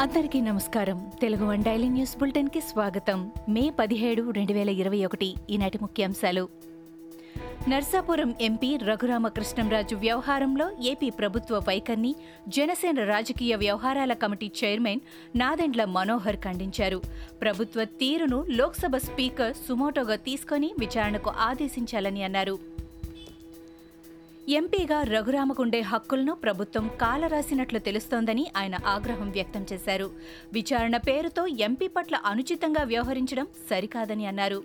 అందరికీ నమస్కారం. Telugu one daily news బులెటిన్కి స్వాగతం. మే పదిహేడు రెండు వేల ఇరవై ఒకటి. ఈనాటి ముఖ్యాంశాలు. నర్సాపురం ఎంపీ రఘురామకృష్ణంరాజు వ్యవహారంలో ఏపీ ప్రభుత్వ వైఖరిని జనసేన రాజకీయ వ్యవహారాల కమిటీ చైర్మన్ నాదెండ్ల మనోహర్ ఖండించారు. ప్రభుత్వ తీరును లోక్సభ స్పీకర్ సుమోటోగా తీసుకొని విచారణకు ఆదేశించాలని అన్నారు. ఎంపీగా రఘురామకుండే హక్కులను ప్రభుత్వం కాలరాసినట్లు తెలుస్తోందని ఆయన ఆగ్రహం వ్యక్తం చేశారు. విచారణ పేరుతో ఎంపీ పట్ల అనుచితంగా వ్యవహరించడం సరికాదని అన్నారు.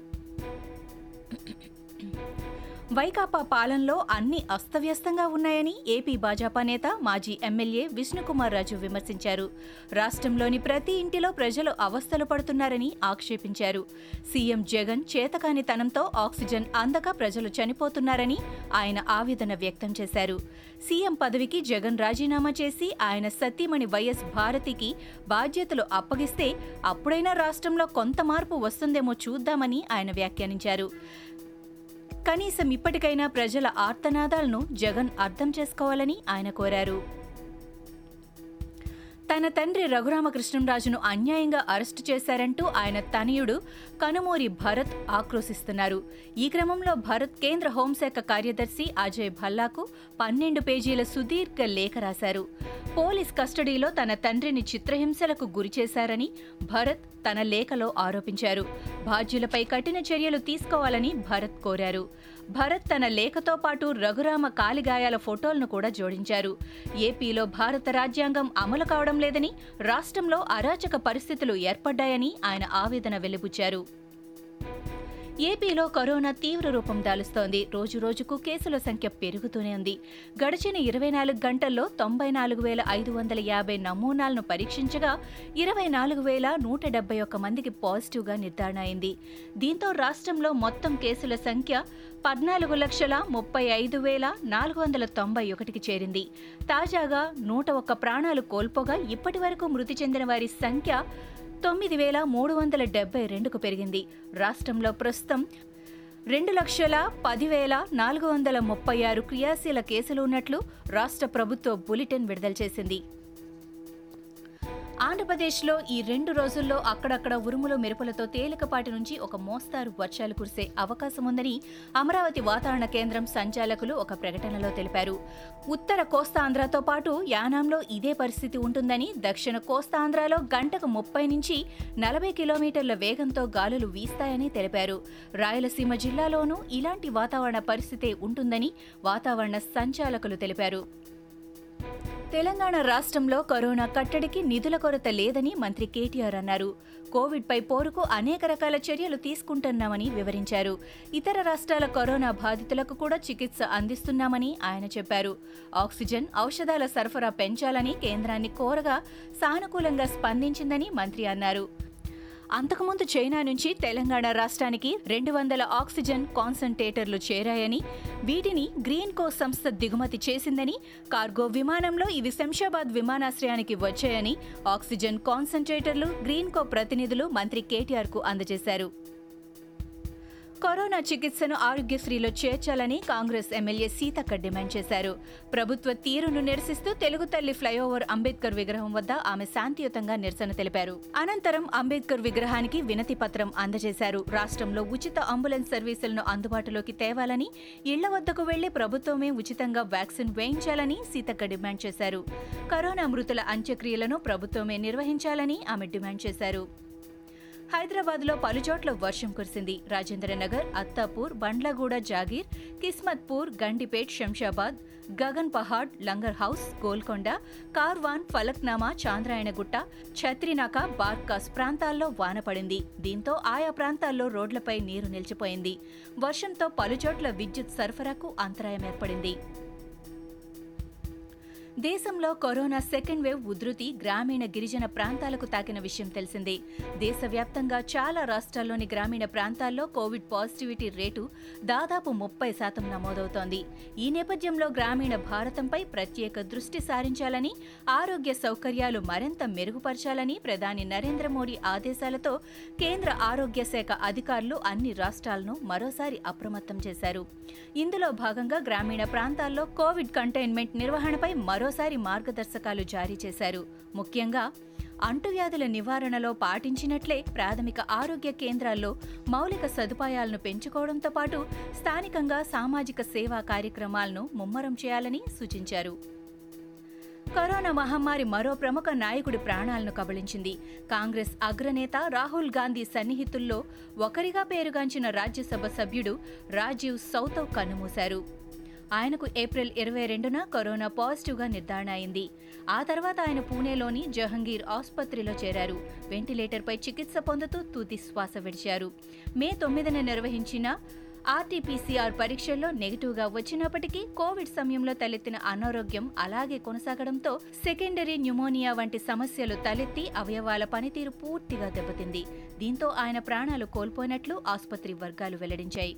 వైకాపా పాలనలో అన్ని అస్తవ్యస్తంగా ఉన్నాయని ఏపీ భాజపా నేత మాజీ ఎమ్మెల్యే విష్ణుకుమార్ రాజు విమర్శించారు. రాష్ట్రంలోని ప్రతి ఇంటిలో ప్రజలు అవస్థలు పడుతున్నారని ఆక్షేపించారు. సీఎం జగన్ చేతకానితనంతో ఆక్సిజన్ అందక ప్రజలు చనిపోతున్నారని ఆయన ఆవేదన వ్యక్తం చేశారు. సీఎం పదవికి జగన్ రాజీనామా చేసి ఆయన సతీమణి వైఎస్ భారతికి బాధ్యతలు అప్పగిస్తే అప్పుడైనా రాష్ట్రంలో కొంత మార్పు వస్తుందేమో చూద్దామని ఆయన వ్యాఖ్యానించారు. కనీసం ఇప్పటికైనా ప్రజల ఆర్తనాదాలను జగన్ అర్థం చేసుకోవాలని ఆయన కోరారు. తన తండ్రి రఘురామకృష్ణంరాజును అన్యాయంగా అరెస్టు చేశారంటూ ఆయన తనయుడు కనుమూరి భరత్ ఆక్రోశిస్తున్నారు. ఈ క్రమంలో భరత్ కేంద్ర హోంశాఖ కార్యదర్శి అజయ్ భల్లాకు పన్నెండు పేజీల సుదీర్ఘ లేఖ రాశారు. పోలీస్ కస్టడీలో తన తండ్రిని చిత్రహింసలకు గురిచేశారని భరత్ తన లేఖలో ఆరోపించారు. బాధ్యులపై కఠిన చర్యలు తీసుకోవాలని భరత్ కోరారు. భరత్ తన లేఖతో పాటు రఘురామ కాలిగాయాల ఫోటోలను కూడా జోడించారు. ఏపీలో భారత రాజ్యాంగం అమలు కావడం లేదని రాష్ట్రంలో అరాచక పరిస్థితులు ఏర్పడ్డాయని ఆయన ఆవేదన వెలిబుచ్చారు. ఏపీలో కరోనా తీవ్ర రూపం దాలుస్తోంది. రోజు రోజుకు కేసుల సంఖ్య పెరుగుతూనే ఉంది. గడిచిన ఇరవై నాలుగు గంటల్లో తొంభై నాలుగు వేల ఐదు వందల యాభై నమూనాలను పరీక్షించగా ఇరవై నాలుగు వేల నూట డెబ్బై ఒక్క మందికి పాజిటివ్గా నిర్ధారణ అయింది. దీంతో రాష్ట్రంలో మొత్తం కేసుల సంఖ్య పద్నాలుగు లక్షల ముప్పై ఐదు వేల నాలుగు వందల తొంభై ఒకటికి చేరింది. తాజాగా నూట ఒక్క ప్రాణాలు కోల్పోగా ఇప్పటి వరకు మృతి చెందిన వారి సంఖ్య తొమ్మిది వేల మూడు వందల డెబ్బై రెండుకు పెరిగింది. రాష్ట్రంలో ప్రస్తుతం రెండు లక్షల పదివేల నాలుగు వందల ముప్పై ఆరు క్రియాశీల కేసులు ఉన్నట్లు రాష్ట్ర ప్రభుత్వ బులెటిన్ విడుదల చేసింది. ఆంధ్రప్రదేశ్లో ఈ రెండు రోజుల్లో అక్కడక్కడ ఉరుములు మెరుపులతో తేలికపాటి నుంచి ఒక మోస్తారు వర్షాలు కురిసే అవకాశం ఉందని అమరావతి వాతావరణ కేంద్రం సంచాలకులు ఒక ప్రకటనలో తెలిపారు. ఉత్తర కోస్తాంధ్రతో పాటు యానాంలో ఇదే పరిస్థితి ఉంటుందని దక్షిణ కోస్తాంధ్రలో గంటకు ముప్పై నుంచి నలభై కిలోమీటర్ల వేగంతో గాలులు వీస్తాయని తెలిపారు. రాయలసీమ జిల్లాలోనూ ఇలాంటి వాతావరణ పరిస్థితే ఉంటుందని వాతావరణ సంచాలకులు తెలిపారు. తెలంగాణ రాష్ట్రంలో కరోనా కట్టడికి నిధుల కొరత లేదని మంత్రి కేటీఆర్ అన్నారు. కోవిడ్పై పోరుకు అనేక రకాల చర్యలు తీసుకుంటున్నామని వివరించారు. ఇతర రాష్ట్రాల కరోనా బాధితులకు కూడా చికిత్స అందిస్తున్నామని ఆయన చెప్పారు. ఆక్సిజన్ ఔషధాల సరఫరా పెంచాలని కేంద్రాన్ని కోరగా సానుకూలంగా స్పందించిందని మంత్రి అన్నారు. అంతకుముందు చైనా నుంచి తెలంగాణ రాష్ట్రానికి రెండు వందల ఆక్సిజన్ కాన్సంట్రేటర్లు చేరాయని వీటిని గ్రీన్ కో సంస్థ దిగుమతి చేసిందని కార్గో విమానంలో ఇవి శంషాబాద్ విమానాశ్రయానికి వచ్చాయని ఆక్సిజన్ కాన్సంట్రేటర్లు గ్రీన్ కో ప్రతినిధులు మంత్రి కేటీఆర్కు అందజేశారు. కరోనా చికిత్సను ఆరోగ్యశ్రీలో చేర్చాలని కాంగ్రెస్ ఎమ్మెల్యే సీతక్క డిమాండ్ చేశారు. ప్రభుత్వ తీరును నిరసిస్తూ తెలుగు తల్లి ఫ్లైఓవర్ అంబేద్కర్ విగ్రహం వద్ద ఆమె శాంతియుతంగా నిరసన తెలిపారు. అనంతరం అంబేద్కర్ విగ్రహానికి వినతి పత్రం అందజేశారు. రాష్ట్రంలో ఉచిత అంబులెన్స్ సర్వీసులను అందుబాటులోకి తేవాలని ఇళ్ళ వద్దకు వెళ్ళి ప్రభుత్వమే ఉచితంగా వ్యాక్సిన్ వేయించాలని సీతక్క డిమాండ్ చేశారు. కరోనా మృతుల అంత్యక్రియలను ప్రభుత్వమే నిర్వహించాలని ఆమె డిమాండ్ చేశారు. హైదరాబాద్లో పలుచోట్ల వర్షం కురిసింది. రాజేంద్రనగర్ అత్తాపూర్ బండ్లగూడ జాగీర్ కిస్మత్పూర్ గండిపేట్ శంషాబాద్ గగన్ పహాడ్ లంగర్ హౌస్ గోల్కొండ కార్వాన్ ఫలక్నామా చాంద్రాయణగుట్ట ఛత్రినాక బార్కాస్ ప్రాంతాల్లో వాన పడింది. దీంతో ఆయా ప్రాంతాల్లో రోడ్లపై నీరు నిలిచిపోయింది. వర్షంతో పలుచోట్ల విద్యుత్ సరఫరాకు అంతరాయం ఏర్పడింది. దేశంలో కరోనా సెకండ్ వేవ్ ఉధృతి గ్రామీణ గిరిజన ప్రాంతాలకు తాకిన విషయం తెలిసిందే. దేశవ్యాప్తంగా చాలా రాష్ట్రాల్లోని గ్రామీణ ప్రాంతాల్లో కోవిడ్ పాజిటివిటీ రేటు దాదాపు ముప్పై శాతం నమోదవుతోంది. ఈ నేపథ్యంలో గ్రామీణ భారతంపై ప్రత్యేక దృష్టి సారించాలని ఆరోగ్య సౌకర్యాలు మరింత మెరుగుపరచాలని ప్రధాని నరేంద్ర మోడీ ఆదేశాలతో కేంద్ర ఆరోగ్య శాఖ అధికారులు అన్ని రాష్ట్రాలను మరోసారి అప్రమత్తం చేశారు. ఇందులో భాగంగా గ్రామీణ ప్రాంతాల్లో కోవిడ్ కంటైన్మెంట్ నిర్వహణపై మరోసారి మార్గదర్శకాలు జారీ చేశారు. ముఖ్యంగా అంటువ్యాధుల నివారణలో పాటించినట్లే ప్రాథమిక ఆరోగ్య కేంద్రాల్లో మౌలిక సదుపాయాలను పెంచుకోవడంతో పాటు స్థానికంగా సామాజిక సేవా కార్యక్రమాలను ముమ్మరం చేయాలని సూచించారు. కరోనా మహమ్మారి మరో ప్రముఖ నాయకుడి ప్రాణాలను కబళించింది. కాంగ్రెస్ అగ్రనేత రాహుల్ గాంధీ సన్నిహితుల్లో ఒకరిగా పేరుగాంచిన రాజ్యసభ సభ్యుడు రాజీవ్ సౌతవ్ కన్నుమూశారు. ఆయనకు ఏప్రిల్ ఇరవై రెండున కరోనా పాజిటివ్గా నిర్ధారణ అయింది. ఆ తర్వాత ఆయన పూణేలోని జహంగీర్ ఆసుపత్రిలో చేరారు. వెంటిలేటర్పై చికిత్స పొందుతూ తుది శ్వాస విడిచారు. మే తొమ్మిదిన నిర్వహించిన ఆర్టీపీసీఆర్ పరీక్షల్లో నెగిటివ్గా వచ్చినప్పటికీ కోవిడ్ సమయంలో తలెత్తిన అనారోగ్యం అలాగే కొనసాగడంతో సెకండరీ న్యూమోనియా వంటి సమస్యలు తలెత్తి అవయవాల పనితీరు పూర్తిగా దెబ్బతింది. దీంతో ఆయన ప్రాణాలు కోల్పోయినట్లు ఆసుపత్రి వర్గాలు వెల్లడించాయి.